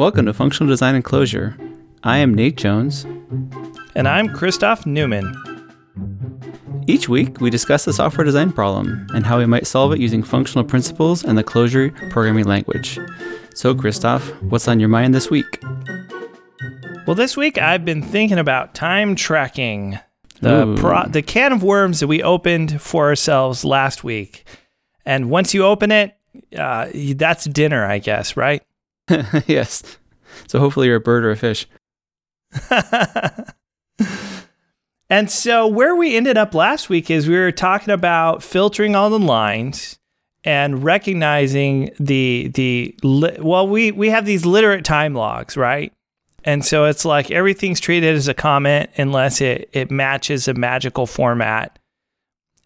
Welcome to Functional Design and Clojure. I am Nate Jones. And I'm Christoph Neumann. Each week, we discuss a software design problem and how we might solve it using functional principles and the Clojure programming language. So, Christoph, what's on your mind this week? Well, this week I've been thinking about time tracking. The, pro- the can of worms that we opened for ourselves last week. And once you open it, uh, that's dinner, I guess, right? yes. So hopefully you're a bird or a fish. and so where we ended up last week is we were talking about filtering all the lines and recognizing the the li- well we we have these literate time logs, right? And so it's like everything's treated as a comment unless it it matches a magical format.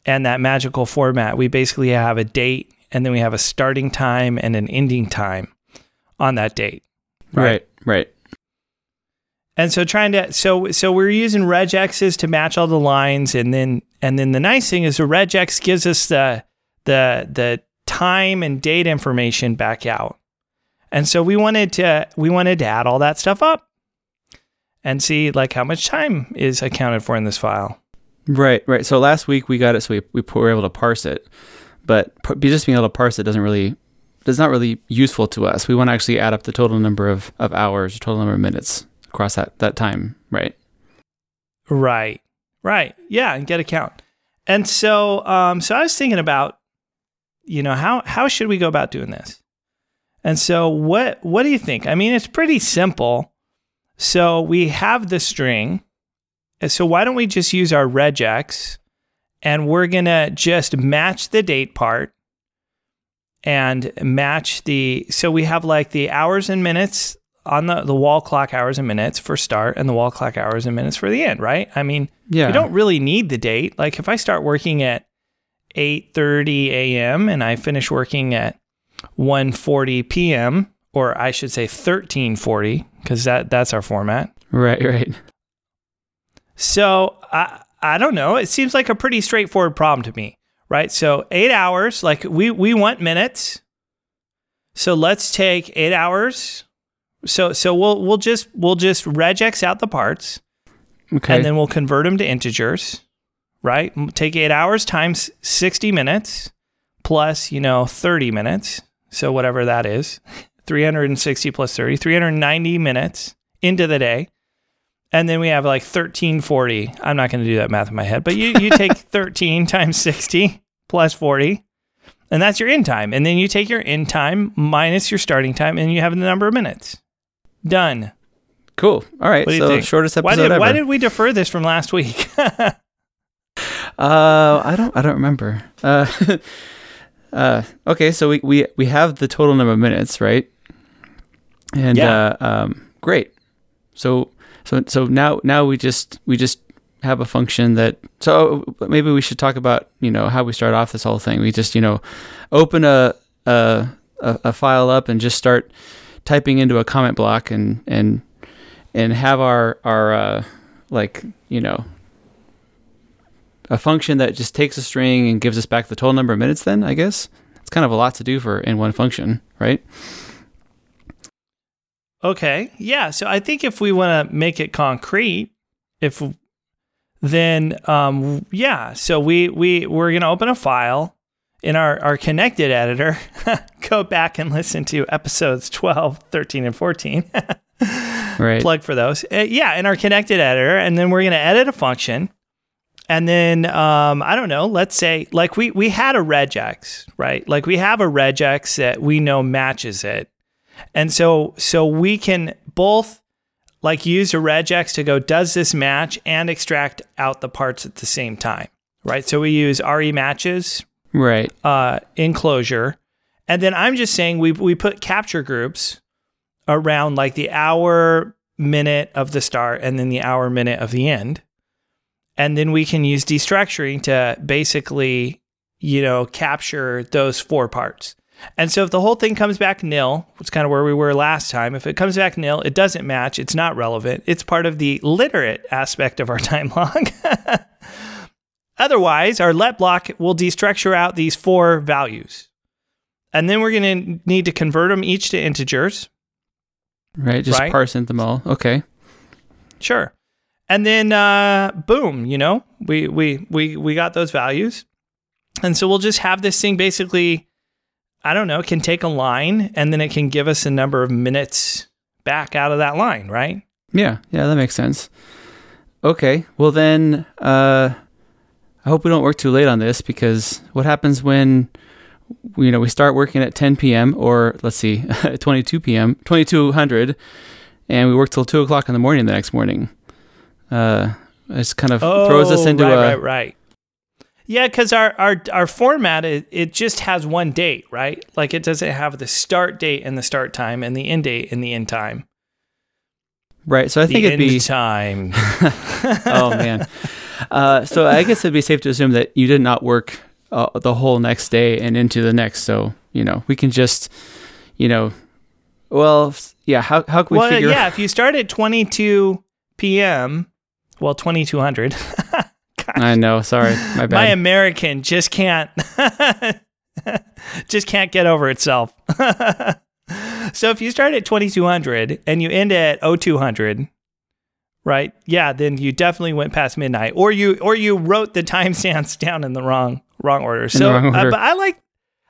And that magical format, we basically have a date and then we have a starting time and an ending time on that date. Right, right. right. And so trying to so so we're using regexes to match all the lines and then and then the nice thing is the regex gives us the the the time and date information back out. And so we wanted to we wanted to add all that stuff up and see like how much time is accounted for in this file. Right, right. So last week we got it, so we, we were able to parse it, but just being able to parse it doesn't really is not really useful to us. We want to actually add up the total number of, of hours, total number of minutes across that, that time, right? Right, right. Yeah, and get a count. And so, um, so I was thinking about, you know, how how should we go about doing this? And so, what what do you think? I mean, it's pretty simple. So we have the string. So why don't we just use our regex, and we're gonna just match the date part and match the so we have like the hours and minutes on the, the wall clock hours and minutes for start and the wall clock hours and minutes for the end, right? I mean, yeah. we don't really need the date. Like if I start working at 8:30 a.m. and I finish working at 1:40 p.m. or I should say 13:40 because that that's our format. Right, right. So I I don't know. It seems like a pretty straightforward problem to me right? So eight hours, like we we want minutes. So let's take eight hours. So so we'll we'll just we'll just regex out the parts. Okay. And then we'll convert them to integers, right? Take eight hours times 60 minutes plus, you know, 30 minutes. So whatever that is, 360 plus 30, 390 minutes into the day and then we have like 1340. I'm not going to do that math in my head, but you, you take 13 times 60 plus 40, and that's your end time. And then you take your end time minus your starting time, and you have the number of minutes. Done. Cool. All right. So shortest episode why did, ever. Why did we defer this from last week? uh, I don't. I don't remember. Uh, uh, okay. So we, we we have the total number of minutes, right? And yeah. uh, um, great. So so so now now we just we just have a function that so maybe we should talk about you know how we start off this whole thing. We just you know open a a, a file up and just start typing into a comment block and and and have our our uh, like you know a function that just takes a string and gives us back the total number of minutes then i guess? It's kind of a lot to do for in one function right Okay. Yeah. So I think if we want to make it concrete, if then um, yeah. So we we we're gonna open a file in our, our connected editor. Go back and listen to episodes 12, 13, and 14. right. Plug for those. Uh, yeah, in our connected editor, and then we're gonna edit a function. And then um, I don't know. Let's say like we we had a regex, right? Like we have a regex that we know matches it and so so we can both like use a regex to go does this match and extract out the parts at the same time, right? So we use re matches, right? Uh, in Clojure, and then I'm just saying we we put capture groups around like the hour minute of the start and then the hour minute of the end, and then we can use destructuring to basically you know capture those four parts. And so if the whole thing comes back nil, which is kind of where we were last time, if it comes back nil, it doesn't match, it's not relevant. It's part of the literate aspect of our time log. Otherwise, our let block will destructure out these four values. And then we're going to need to convert them each to integers. Right. Just Right. parse them all. Okay. Sure. And then uh, boom, you know, we we we we got those values. And so we'll just have this thing basically I don't know, it can take a line and then it can give us a number of minutes back out of that line, right? Yeah. Yeah. That makes sense. Okay. Well then, uh, I hope we don't work too late on this because what happens when you know we start working at 10 p.m. or let's see, 22 p.m. 2200, and we work till two o'clock in the morning the next morning. Uh, it kind of throws us Oh, into right, a right, right. Yeah, because our, our our format it, it just has one date, right? Like it doesn't have the start date and the start time and the end date and the end time. right. So I think the it'd end be time. oh man. Uh, so I guess it'd be safe to assume that you did not work uh, the whole next day and into the next. So you know we can just, you know, well, yeah. How how can we well, figure? yeah, if you start at 22 p.m., well, 2200. I know. Sorry, my bad. My. American just can't just can't get over itself. so if you start at 2200 and you end at 0200, right? Yeah, then you definitely went past midnight or you or you wrote the timestamps down in the wrong wrong order. So wrong uh, but I like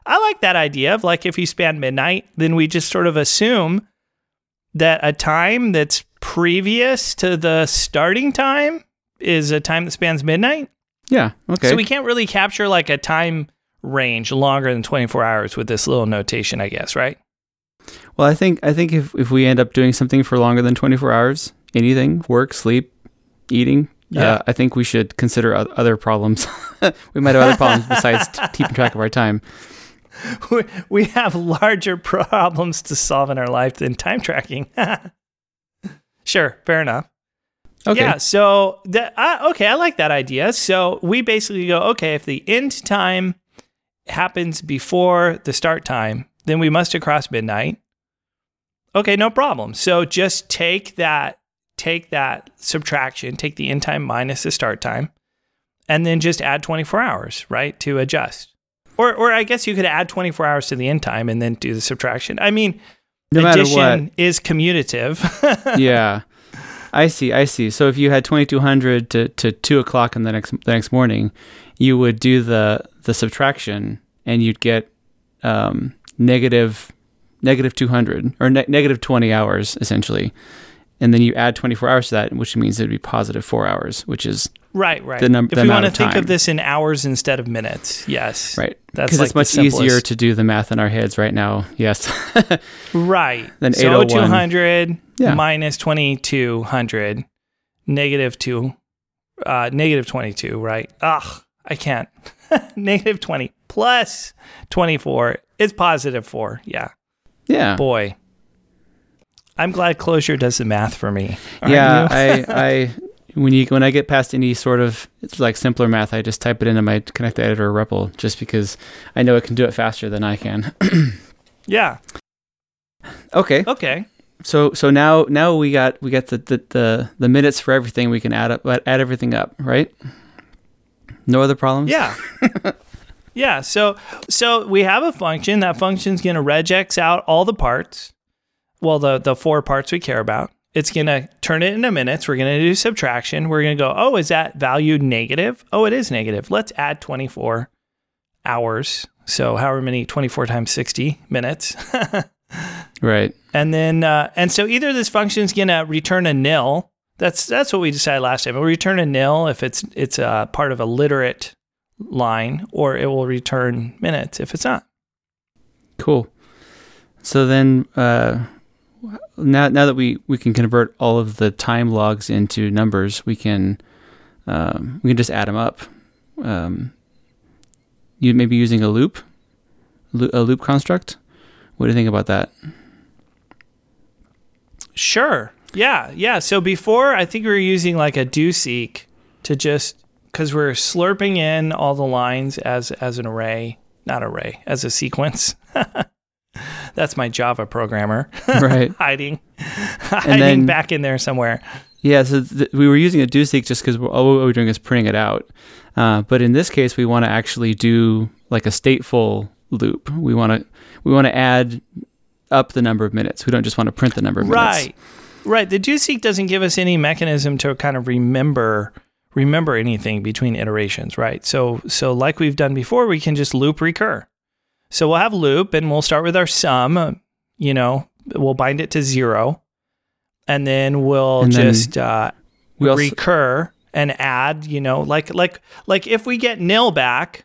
I like that idea of like if you span midnight, then we just sort of assume that a time that's previous to the starting time is a time that spans midnight. yeah. Okay. So we can't really capture like a time range longer than 24 hours with this little notation, I guess, right? well, I think I think if if we end up doing something for longer than 24 hours, anything, work, sleep, eating. Yeah. Uh, I think we should consider other problems. we might have other problems besides t- keeping track of our time. We- we have larger problems to solve in our life than time tracking. sure, fair enough. Okay. Yeah, so that uh, okay, I like that idea. So we basically go, okay, if the end time happens before the start time, then we must have crossed midnight. Okay, no problem. So just take that take that subtraction, take the end time minus the start time, and then just add 24 hours, right, to adjust. Or or I guess you could add 24 hours to the end time and then do the subtraction. I mean, No addition what. is commutative. yeah. I see. I see. So if you had 2200 to, to 2 o'clock in the next the next morning, you would do the the subtraction and you'd get um, negative negative 200 or ne- negative 20 hours essentially. And then you add 24 hours to that, which means it'd be positive 4 hours, which is Right, right. the num- if we want to think of this in hours instead of minutes, yes. right. That's Because like it's much easier to do the math in our heads right now. Yes. Right. Then so 200 Yeah. minus 2200, negative 2, uh, negative 22, right? Ugh, I can't. negative 20 plus 24 is positive 4. Yeah. yeah. Boy. I'm glad Clojure does the math for me. Yeah. I, I, when you when I get past any sort of it's like simpler math, I just type it into my connected editor or REPL just because I know it can do it faster than I can. yeah. okay, Okay. so so now now we got we got the, the the the minutes for everything. We can add up add everything up, right? No other problems. Yeah. yeah. So so we have a function. That function's gonna regex out all the parts. Well, the the four parts we care about. It's gonna turn it into minutes. We're gonna do subtraction. We're gonna go, oh, is that value negative? Oh, it is negative. Let's add 24 hours. So however many 24 times 60 minutes. Right. And then, uh, and so either this function is gonna return a nil. That's that's what we decided last time. It will return a nil if it's it's a part of a literate line, or it will return minutes if it's not. Cool. So then, uh, now now that we we can convert all of the time logs into numbers, we can um, we can just add them up. Um, you maybe using a loop, a loop construct. What do you think about that? Sure. Yeah. Yeah. So before, I think we were using like a doseq to just because we're slurping in all the lines as as an array, not array, as a sequence. That's my Java programmer Right. hiding, hiding then- back in there somewhere. Yeah, so th- we were using a doseq just because all we're doing is printing it out. Uh, but in this case, we want to actually do like a stateful loop. We want to we want to add up the number of minutes. We don't just want to print the number of right. minutes. Right. The doseq doesn't give us any mechanism to kind of remember remember anything between iterations, right? So so like we've done before, we can just loop recur. So we'll have loop and we'll start with our sum, you know, we'll bind it to zero. And then we'll And then just uh, we also- recur and add, you know, like like like if we get nil back,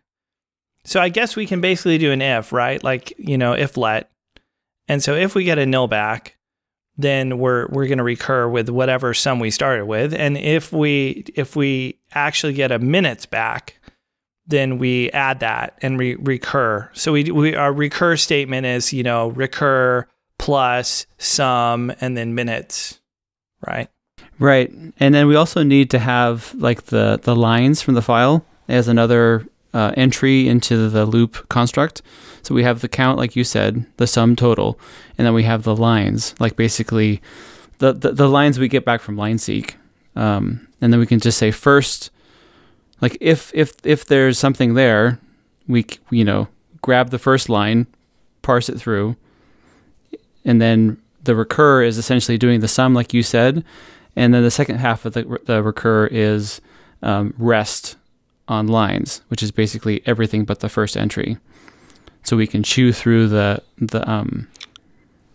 so I guess we can basically do an if, right? Like, you know, if let. And so if we get a nil back, then we're we're going to recur with whatever sum we started with. And if we if we actually get a minutes back, then we add that and re- recur. So we we our recur statement is, you know, recur plus sum and then minutes, right? Right. And then we also need to have like the, the lines from the file as another uh, entry into the loop construct. So we have the count, like you said, the sum total, and then we have the lines, like basically the, the, the lines we get back from line-seq. Um, and then we can just say first, like if if if there's something there, we c- you know grab the first line, parse it through, and then the recur is essentially doing the sum, like you said, and then the second half of the, the recur is um, rest on lines, which is basically everything but the first entry. So we can chew through the the um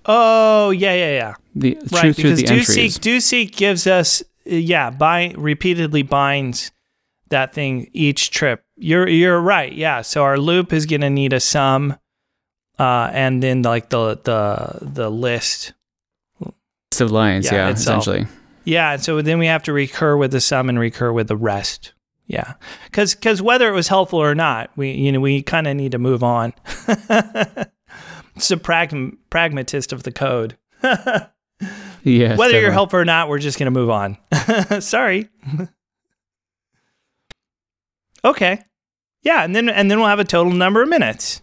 Oh, yeah, yeah, yeah. the chew Right, through because the do entries. seek doseq gives us yeah, bind repeatedly binds that thing each trip. You're you're right. Yeah. So our loop is going to need a sum uh and then like the the the list. List of lines, Yeah, yeah, essentially. Yeah, and so then we have to recur with the sum and recur with the rest. Yeah. Cuz cuz whether it was helpful or not, we you know, we kind of need to move on. it's a pragm- pragmatist of the code. Yes. Whether you're helpful or not, we're just going to move on. Sorry. Okay. Yeah, and then and then we'll have a total number of minutes.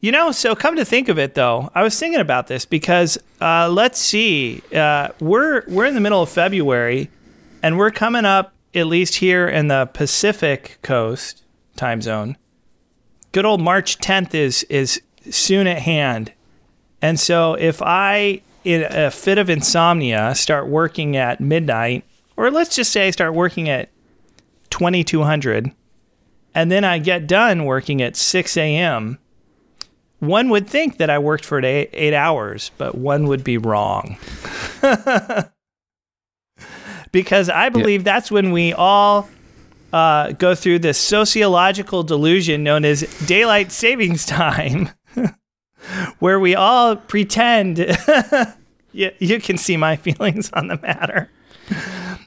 You know, so come to think of it, though, I was thinking about this because uh, let's see, uh, we're we're in the middle of February, and we're coming up at least here in the Pacific Coast time zone. Good old March 10th is is soon at hand, and so if I, in a fit of insomnia, start working at midnight, or let's just say I start working at 2200, and then I get done working at 6 a.m., one would think that I worked for eight, eight hours, but one would be wrong. because I believe that's when we all uh, go through this sociological delusion known as daylight savings time, where we all pretend. you, you can see my feelings on the matter.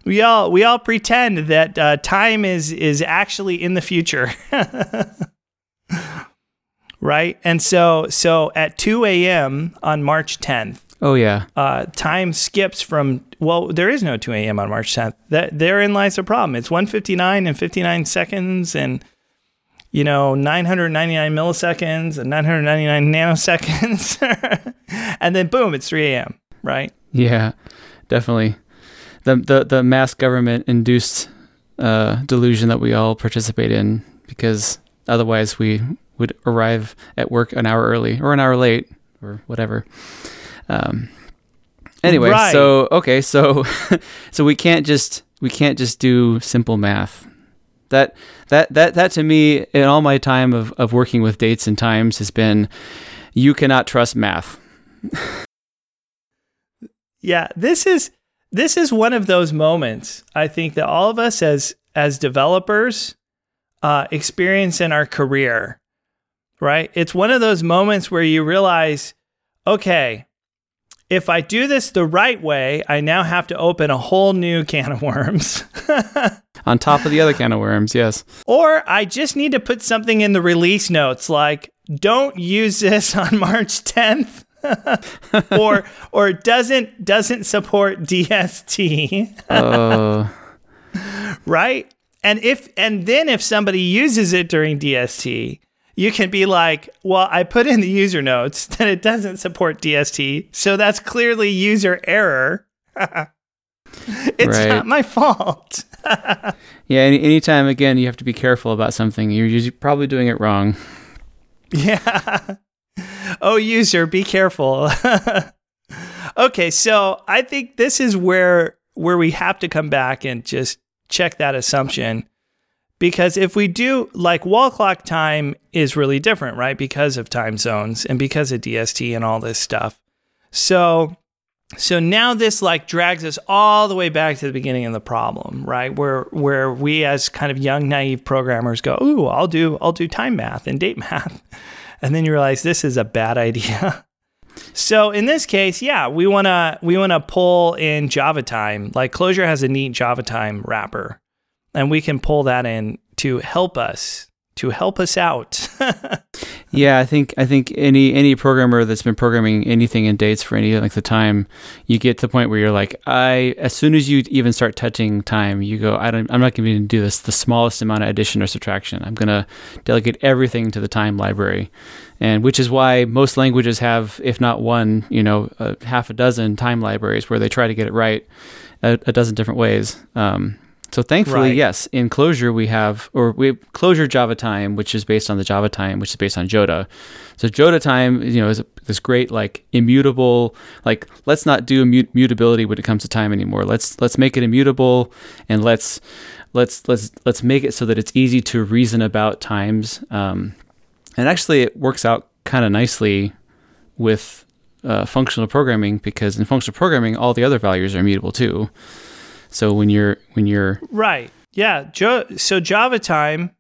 We all we all pretend that uh, time is is actually in the future, right? And so so at two a.m. on March tenth, Oh yeah. uh, time skips from well, there is no 2 a.m. on March 10th. That therein lies the problem. It's 159 and 59 seconds, and you know 999 milliseconds and 999 nanoseconds, and then boom, it's 3 a.m. Right? Yeah. Definitely. The the the mass government induced uh, delusion that we all participate in because otherwise we would arrive at work an hour early or an hour late or whatever. Um, anyway, Right. so okay, so so we can't just we can't just do simple math. That that that that to me in all my time of, of working with dates and times has been you cannot trust math. Yeah, this is this is one of those moments I think that all of us as as developers uh, experience in our career. Right? It's one of those moments where you realize, okay, if I do this the right way, I now have to open a whole new can of worms. On top of the other can of worms, yes. or I just need to put something in the release notes like don't use this on March 10th. Or or doesn't doesn't support DST. Oh, right? And if and then if somebody uses it during DST, you can be like, "Well, I put in the user notes that it doesn't support DST, so that's clearly user error." it's Right. not my fault. yeah. Any, anytime again, you have to be careful about something. You're probably doing it wrong. yeah. oh, user, be careful. okay, so I think this is where where we have to come back and just check that assumption. Because if we do, like wall clock time is really different, right? Because of time zones and because of DST and all this stuff. So, so now this like drags us all the way back to the beginning of the problem, right? Where where we as kind of young naive programmers go, "Ooh, I'll do I'll do time math and date math." And then you realize this is a bad idea. So in this case, yeah, we wanna we wanna pull in Java time. Like Clojure has a neat Java time wrapper, and we can pull that in to help us to help us out. yeah, I think I think any any programmer that's been programming anything in dates for any length of time, you get to the point where you're like, I as soon as you even start touching time, you go, I don't I'm not going to do this the smallest amount of addition or subtraction. I'm going to delegate everything to the time library. And which is why most languages have, if not one, you know, a half a dozen time libraries where they try to get it right a, a dozen different ways. Um, so thankfully, right. yes, in Clojure we have, or we have Clojure Java Time, which is based on the Java Time, which is based on Joda. So Joda Time, you know, is a, this great like immutable, like let's not do mutability when it comes to time anymore. Let's let's make it immutable, and let's let's let's let's make it so that it's easy to reason about times. Um, and actually, it works out kind of nicely with uh, functional programming because in functional programming, all the other values are immutable too. So when you're when you're right, yeah. Jo- so Java time,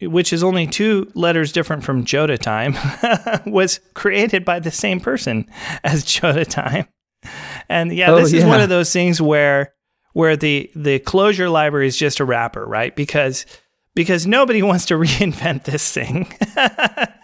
which is only two letters different from Joda time, was created by the same person as Joda time. And yeah, oh, this is one of those things where where the the Clojure library is just a wrapper, right? Because because nobody wants to reinvent this thing.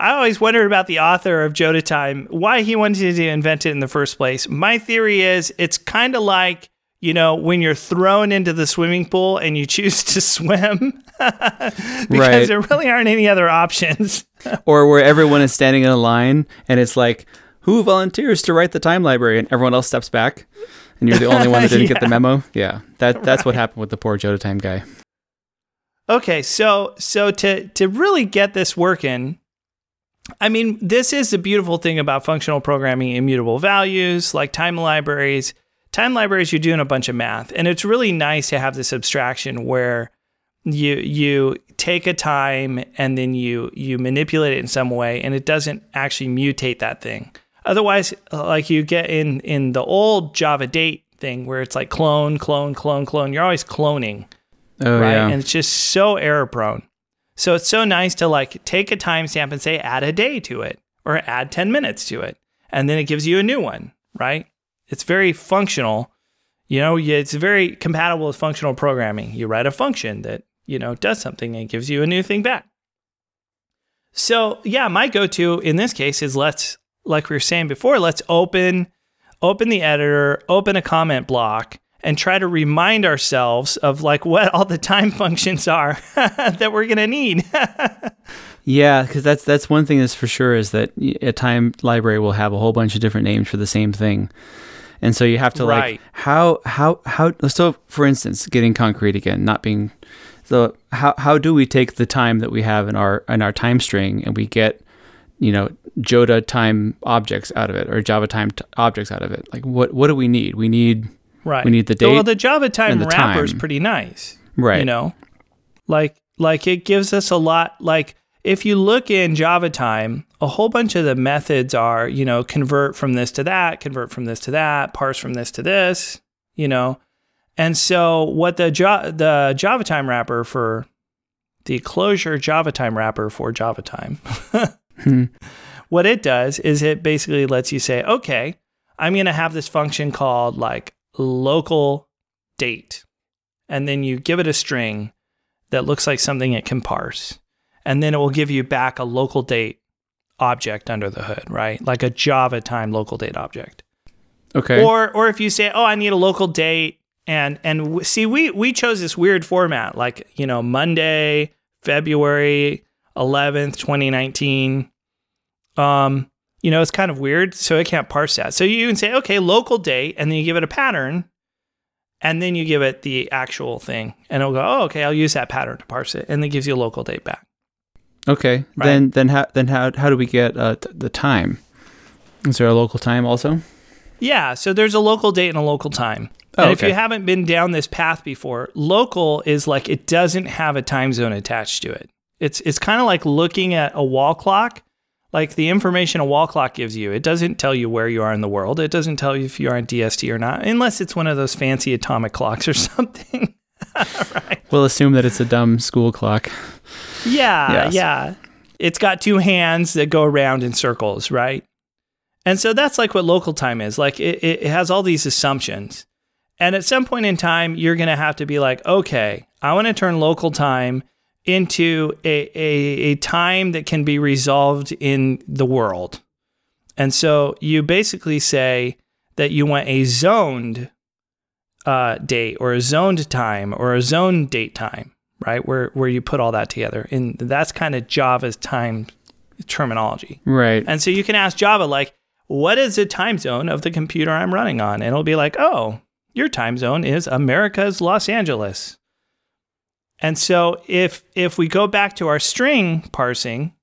I always wondered about the author of Joda Time, why he wanted to invent it in the first place. My theory is it's kind of like you know, when you're thrown into the swimming pool and you choose to swim because right. there really aren't any other options. or where everyone is standing in a line and it's like, who volunteers to write the time library? And everyone else steps back and you're the only one that didn't yeah. get the memo. Yeah. That that's right. what happened with the poor Joda time guy. Okay, so so to to really get this working, I mean, this is the beautiful thing about functional programming immutable values like time libraries time libraries you're doing a bunch of math and it's really nice to have this abstraction where you you take a time and then you you manipulate it in some way and it doesn't actually mutate that thing. Otherwise like you get in in the old java date thing where it's like clone clone clone clone you're always cloning. Oh, right? yeah. and it's just so error prone. So it's so nice to like take a timestamp and say add a day to it or add 10 minutes to it and then it gives you a new one right it's very functional. You know, it's very compatible with functional programming. You write a function that, you know, does something and gives you a new thing back. So, yeah, my go-to in this case is let's like we were saying before, let's open open the editor, open a comment block and try to remind ourselves of like what all the time functions are that we're going to need. Yeah, cuz that's that's one thing that's for sure is that a time library will have a whole bunch of different names for the same thing. And so you have to right. like how how how so for instance, getting concrete again, not being so how how do we take the time that we have in our in our time string and we get you know Joda time objects out of it or Java time t- objects out of it? Like what what do we need? We need right. We need the date. Well, the Java time wrapper is pretty nice, right? You know, like like it gives us a lot. Like if you look in Java time, a whole bunch of the methods are, you know, convert from this to that, convert from this to that, parse from this to this, you know. And so what the jo- the Java time wrapper for the Clojure Java time wrapper for Java time, hmm. what it does is it basically lets you say, okay, I'm going to have this function called like local date. And then you give it a string that looks like something it can parse. And then it will give you back a local date object under the hood, right? Like a Java time local date object. Okay. Or or if you say, "Oh, I need a local date," and and see, we we chose this weird format, like you know Monday, February eleventh, twenty nineteen. Um, you know, it's kind of weird, so it can't parse that. So you can say, "Okay, local date," and then you give it a pattern, and then you give it the actual thing, and it'll go, "Oh, okay, I'll use that pattern to parse it," and then gives you a local date back. Okay. Right. Then then how then how how do we get uh, t- the time? Is there a local time also? Yeah, so there's a local date and a local time. Oh, and if you haven't been down this path before, local is like it doesn't have a time zone attached to it. It's it's kind of like looking at a wall clock, like the information a wall clock gives you. It doesn't tell you where you are in the world. It doesn't tell you if you're on DST or not, unless it's one of those fancy atomic clocks or something. right. We'll assume that it's a dumb school clock. Yeah, Yes. yeah. It's got two hands that go around in circles, right? And so that's like what local time is. Like it, it has all these assumptions. And at some point in time, you're going to have to be like, okay, I want to turn local time into a, a, a time that can be resolved in the world. And so you basically say that you want a zoned uh, date or a zoned time or a zone date time, right? Where where you put all that together, and that's kind of Java's time terminology. Right. And so you can ask Java like, what is the time zone of the computer I'm running on? And it'll be like, oh, your time zone is America's Los Angeles. And so if if we go back to our string parsing,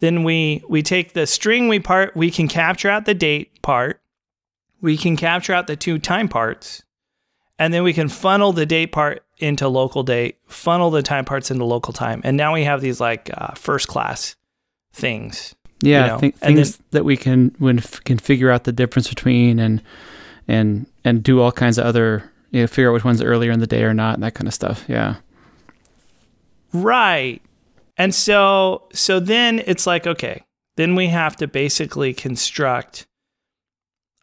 then we we take the string we part we can capture out the date part, we can capture out the two time parts, and then we can funnel the date part into local date, funnel the time parts into local time, and now we have these like uh, first class things. Yeah, you know, and things that we can when f- can figure out the difference between and and and do all kinds of other you know, figure out which one's earlier in the day or not and that kind of stuff. Yeah. Right. And so so then it's like okay, then we have to basically construct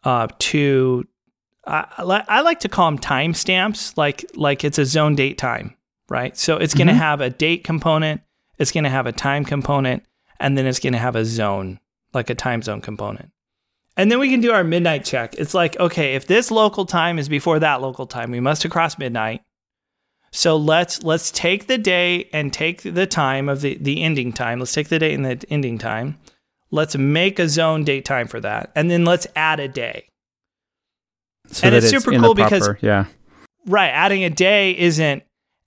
uh two I, I like to call them timestamps like like it's a zone date time, right? So it's going to Mhm. have a date component, it's going to have a time component, and then it's going to have a zone, like a time zone component. And then we can do our midnight check. It's like, okay, if this local time is before that local time, we must have crossed midnight. So let's let's take the day and take the time of the, the ending time. Let's take the date and the ending time. Let's make a zone date time for that. And then let's add a day. So And it's super the cool because- proper- yeah. Right. Adding a day isn't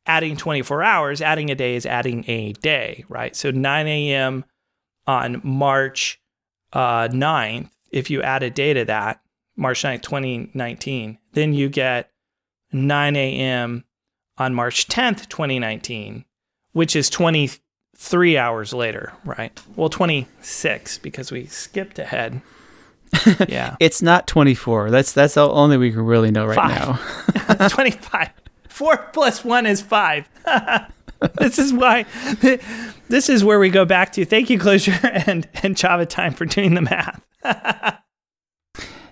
adding 24 hours. Adding a day is adding a day, right? So 9 a.m. on March uh, 9th, if you add a day to that, March 9th, 2019, then you get 9 a.m. on March 10th, 2019, which is 23 hours later, right? Well, 26 because we skipped ahead. Yeah. It's not 24. That's that's the only we can really know right Five. now. 25. Four plus one is five. this is why, this is where we go back to. Thank you, Clojure and, and Java Time for doing the math.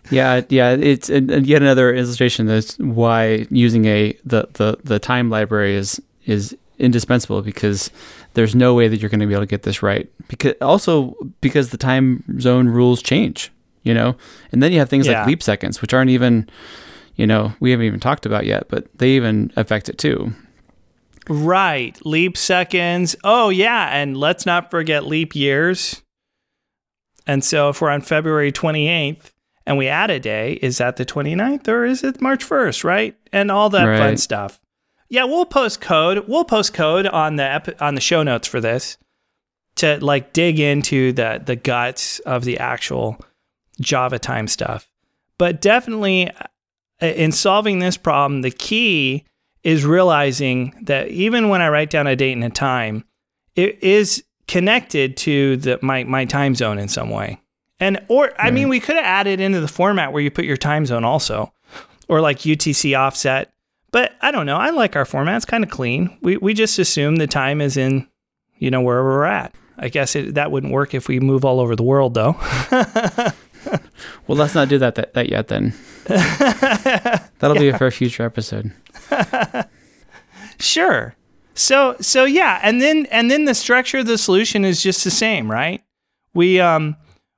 Yeah, yeah, it's and and yet another illustration that's why using a the, the, the time library is is indispensable because there's no way that you're going to be able to get this right. Because also because the time zone rules change, you know, and then you have things Yeah. like leap seconds, which aren't even, you know, we haven't even talked about yet, but they even affect it too. Right. Leap seconds. Oh, yeah. And let's not forget leap years. And so if we're on February 28th and we add a day, is that the 29th or is it March 1st, right? And all that fun stuff. Yeah, we'll post code. We'll post code on the ep- on the show notes for this to like dig into the the guts of the actual Java time stuff. But definitely uh, in solving this problem, the key is realizing that even when I write down a date and a time, it is connected to the my my time zone in some way. And or I mean, we could have added into the format where you put your time zone also, or like UTC offset. But I don't know. I like our format. It's kind of clean. We we just assume the time is in, you know, wherever we're at. I guess it, that wouldn't work if we move all over the world, though. Well, let's not do that that, that yet then. That'll be for a future episode. Sure. So so yeah, and then and then the structure of the solution is just the same, right? We um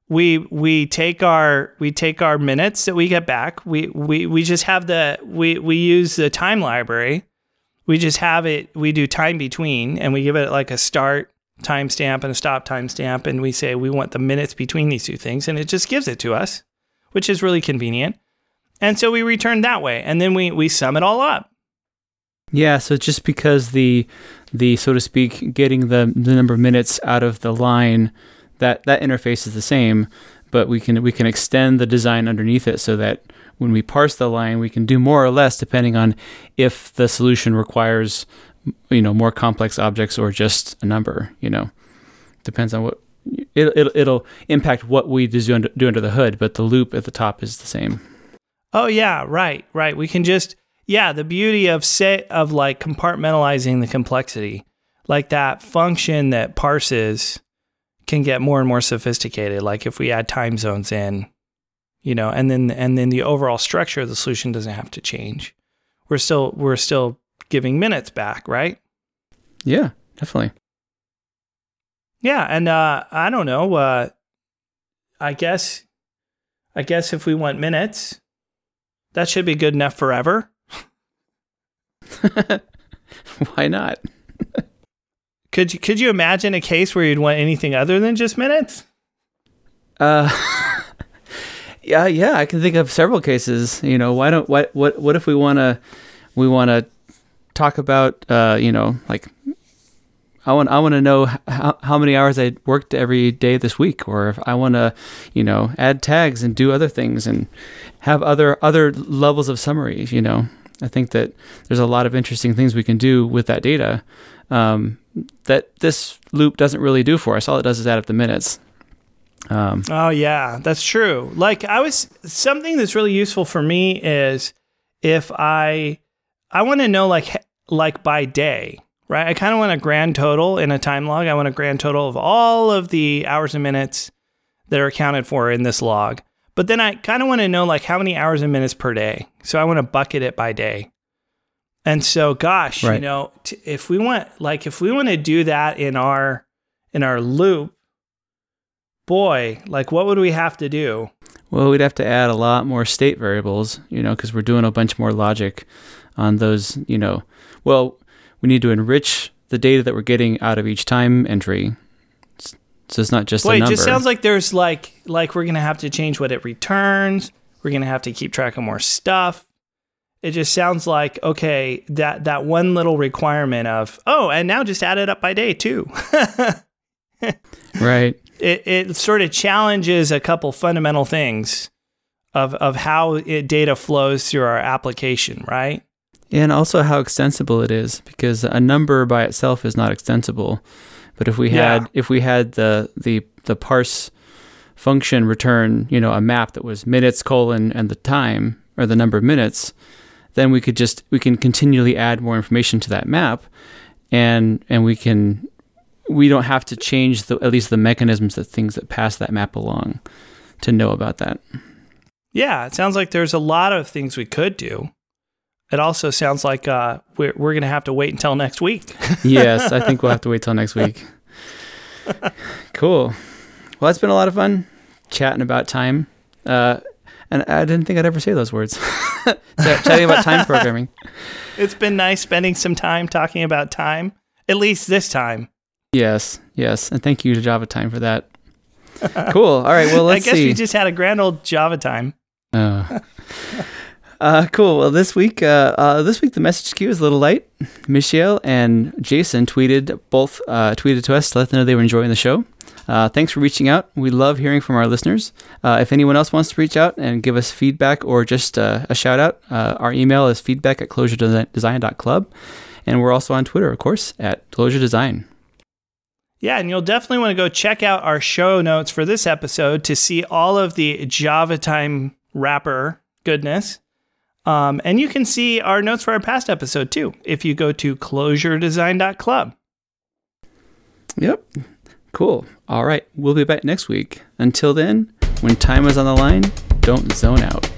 we we take our we take our minutes that we get back. We we we just have the we we use the time library. We just have it we do time between and we give it like a start timestamp and a stop timestamp and we say we want the minutes between these two things and it just gives it to us, which is really convenient. And so we return that way and then we we sum it all up. Yeah, so just because the the so to speak getting the the number of minutes out of the line that that interface is the same but we can we can extend the design underneath it so that when we parse the line we can do more or less depending on if the solution requires you know more complex objects or just a number you know depends on what it, it, it'll impact what we do under, do under the hood but the loop at the top is the same oh yeah right right we can just yeah, the beauty of set of like compartmentalizing the complexity, like that function that parses can get more and more sophisticated. Like if we add time zones in, you know, and then and then the overall structure of the solution doesn't have to change. We're still we're still giving minutes back, right? Yeah, definitely. Yeah, and uh, I don't know. Uh, I guess, I guess if we want minutes, that should be good enough forever. Why not? could you could you imagine a case where you'd want anything other than just minutes? Uh Yeah, yeah, I can think of several cases. You know, why don't what what what if we want to we want to talk about uh, you know, like I want I want to know how, how many hours I worked every day this week, or if I want to, you know, add tags and do other things and have other other levels of summaries. You know, I think that there's a lot of interesting things we can do with that data um, that this loop doesn't really do for us. All it does is add up the minutes. Um, oh yeah, that's true. Like I was something that's really useful for me is if I I want to know like like by day, right? I kind of want a grand total in a time log. I want a grand total of all of the hours and minutes that are accounted for in this log. But then I kind of want to know like how many hours and minutes per day. So I want to bucket it by day. And so gosh, right. you know, t- if we want like if we want to do that in our in our loop, boy, like what would we have to do? Well, we'd have to add a lot more state variables, you know, because we're doing a bunch more logic on those, you know. Well, we need to enrich the data that we're getting out of each time entry so it's not just Boy, a number. it just sounds like there's like like we're gonna have to change what it returns. We're gonna have to keep track of more stuff. It just sounds like okay that that one little requirement of oh and now just add it up by day too. right. It it sort of challenges a couple fundamental things of of how it, data flows through our application, right? And also how extensible it is because a number by itself is not extensible. But if we had yeah. if we had the the the parse function return, you know, a map that was minutes colon and the time or the number of minutes, then we could just we can continually add more information to that map, and and we can we don't have to change the at least the mechanisms that things that pass that map along to know about that. Yeah, it sounds like there's a lot of things we could do. It also sounds like uh, we're we're gonna have to wait until next week. yes, I think we'll have to wait till next week. cool. Well, it's been a lot of fun chatting about time. Uh, and I didn't think I'd ever say those words. chatting about time programming. It's been nice spending some time talking about time, at least this time. Yes, yes. And thank you to Java Time for that. Cool. All right. Well, let's I guess see. we just had a grand old Java time. Oh. Uh, cool. Well, this week, uh, uh, this week the message queue is a little light. Michelle and Jason tweeted both uh, tweeted to us to let them know they were enjoying the show. Uh, thanks for reaching out. We love hearing from our listeners. Uh, if anyone else wants to reach out and give us feedback or just a shout out, our email is feedback at clojuredesign.club. And we're also on Twitter, of course, at Clojure Design. Yeah, and you'll definitely want to go check out our show notes for this episode to see all of the Java Time wrapper goodness. Um, and you can see our notes for our past episode too if you go to clojuredesign.club. Yep. Cool. All right. We'll be back next week. Until then, when time is on the line, don't zone out.